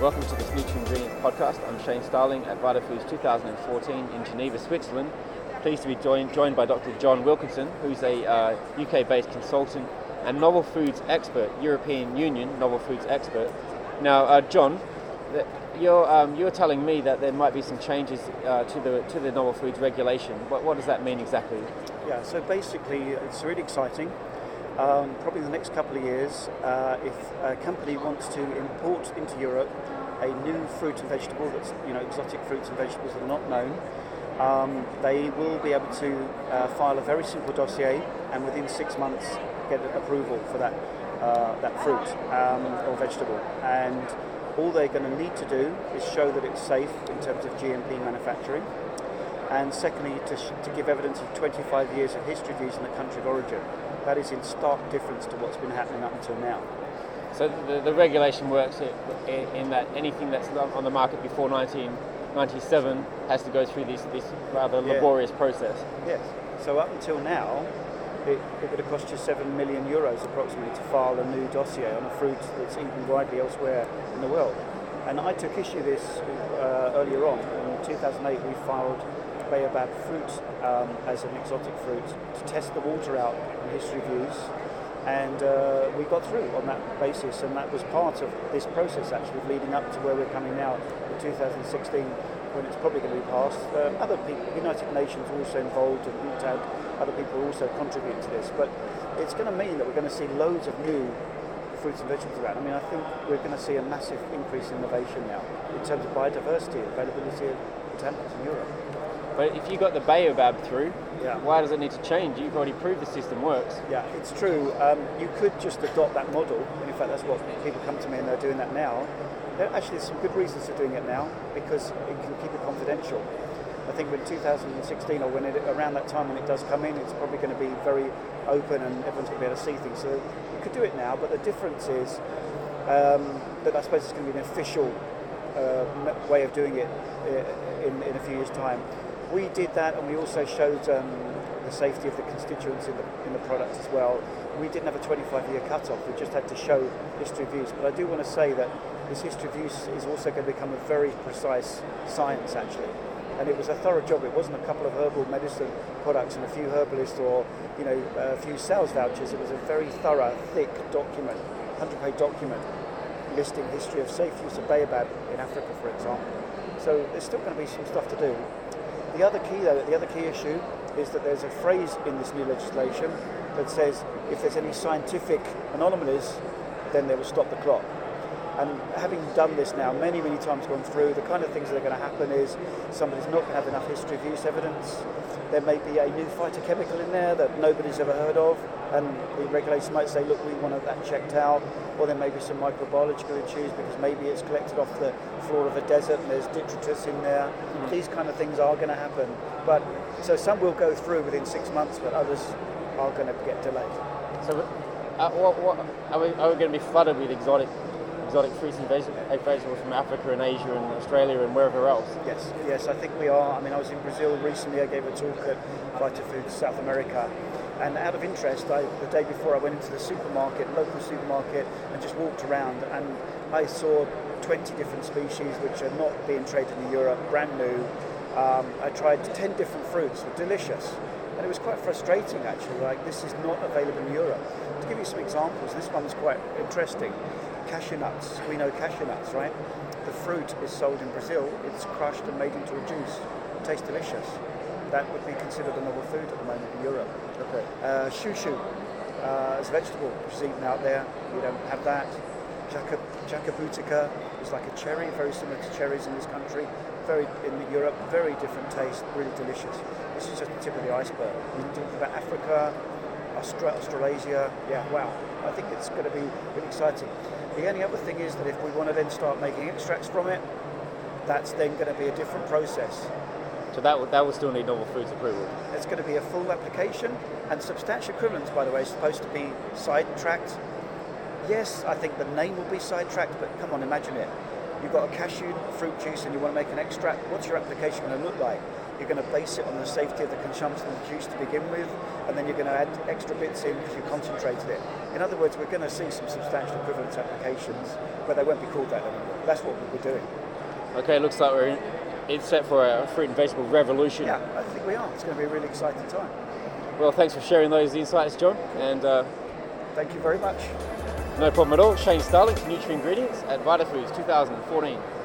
Welcome to this Nutrient Ingredients podcast. I'm Shane Starling at VitaFoods 2014 in Geneva, Switzerland. Pleased to be joined, joined by Dr. John Wilkinson, who's a uh, UK-based consultant and novel foods expert, European Union novel foods expert. Now, uh, John, the, you're, um, you're telling me that there might be some changes uh, to the to the novel foods regulation. What, what does that mean exactly? Yeah, so basically, it's really exciting. Um, probably in the next couple of years, uh, if a company wants to import into Europe a new fruit and vegetable that's, you know, exotic fruits and vegetables that are not known, um, they will be able to uh, file a very simple dossier and within six months get approval for that, uh, that fruit um, or vegetable. And all they're going to need to do is show that it's safe in terms of GMP manufacturing and secondly to, sh- to give evidence of 25 years of history of use in the country of origin. That is in stark difference to what's been happening up until now. So the, the regulation works in, in that anything that's on the market before 1997 has to go through this, this rather Yeah. laborious process. Yes. So up until now, it, it would have cost you 7 million euros approximately to file a new dossier on a fruit that's eaten widely elsewhere in the world. And I took issue this uh, earlier on. In 2008, we filed baobab fruit um, as an exotic fruit to test the water out in history use. And uh, we got through on that basis, and that was part of this process actually leading up to where we're coming now in 2016 when it's probably going to be passed. Um, other people, United Nations are also involved, and UNCTAD, other people also contribute to this. But it's going to mean that we're going to see loads of new fruits and vegetables around. I mean, I think we're going to see a massive increase in innovation now in terms of biodiversity, availability of botanicals in Europe. But if you got the baobab through, Yeah. why does it need to change? You've already proved the system works. Yeah, it's true. Um, you could just adopt that model, and in fact, that's what people come to me and they're doing that now. There, actually, there's some good reasons for doing it now because it can keep it confidential. I think when 2016 or when it, around that time when it does come in, it's probably going to be very open and everyone's going to be able to see things. So you could do it now, but the difference is um, that I suppose it's going to be an official uh, way of doing it uh, in, in a few years' time. We did that, and we also showed um, the safety of the constituents in the, in the product as well. We didn't have a 25-year cut-off. We just had to show history use. But I do want to say that this history of use is also going to become a very precise science, actually. And it was a thorough job. It wasn't a couple of herbal medicine products and a few herbalists or you know a few sales vouchers. It was a very thorough, thick document, 100-page document listing history of safe use of baobab in Africa, for example. So there's still going to be some stuff to do. The other key, though, the other key issue is that there's a phrase in this new legislation that says if there's any scientific anomalies, then they will stop the clock. And having done this now many, many times gone through, the kind of things that are going to happen is somebody's not going to have enough history of use evidence. There may be a new phytochemical in there that nobody's ever heard of, and the regulators might say, look, we want that checked out. Or there may be some microbiological issues because maybe it's collected off the floor of a desert and there's detritus in there. These kind of things are going to happen. But so some will go through within six months, but others are going to get delayed. So, uh, what, what, are, we, are we going to be flooded with exotic, exotic fruits and uh, vegetables from Africa and Asia and Australia and wherever else? Yes, yes, I think we are. I mean, I was in Brazil recently. I gave a talk at VitaFoods South America, and out of interest, I, the day before I went into the supermarket, local supermarket, and just walked around, and I saw 20 different species which are not being traded in Europe, brand new. Um, I tried 10 different fruits, were delicious, and it was quite frustrating actually. Like this is not available in Europe. To give you some examples, this one's quite interesting. Cashew nuts. We know cashew nuts, right? The fruit is sold in Brazil. It's crushed and made into a juice. It tastes delicious. That would be considered a novel food at the moment in Europe. Okay. Uh, chuchu uh, as a vegetable, which is eaten out there. You don't have that. Jaca, jacabutica is like a cherry, very similar to cherries in this country. Very in Europe, very different taste, really delicious. This is just the tip of the iceberg. You talk about Africa, Austra- Australasia. Yeah, wow. I think it's going to be really exciting. The only other thing is that if we want to then start making extracts from it, that's then going to be a different process. So that would, that would still need novel foods approval. It's going to be a full application, and substantial equivalence, by the way, is supposed to be sidetracked. Yes, I think the name will be sidetracked, but come on, imagine it. You've got a cashew fruit juice and you want to make an extract. What's your application going to look like? You're going to base it on the safety of the consumption of the juice to begin with, and then you're going to add extra bits in because you concentrated it. In other words, we're going to see some substantial equivalence applications, but they won't be called that anymore. That's what we're doing. Okay, looks like we're in, it's set for a fruit and vegetable revolution. Yeah, I think we are. It's going to be a really exciting time. Well, thanks for sharing those insights, John, and uh, Thank you very much. No problem at all. Shane Starling, NutraIngredients at VitaFoods 2014.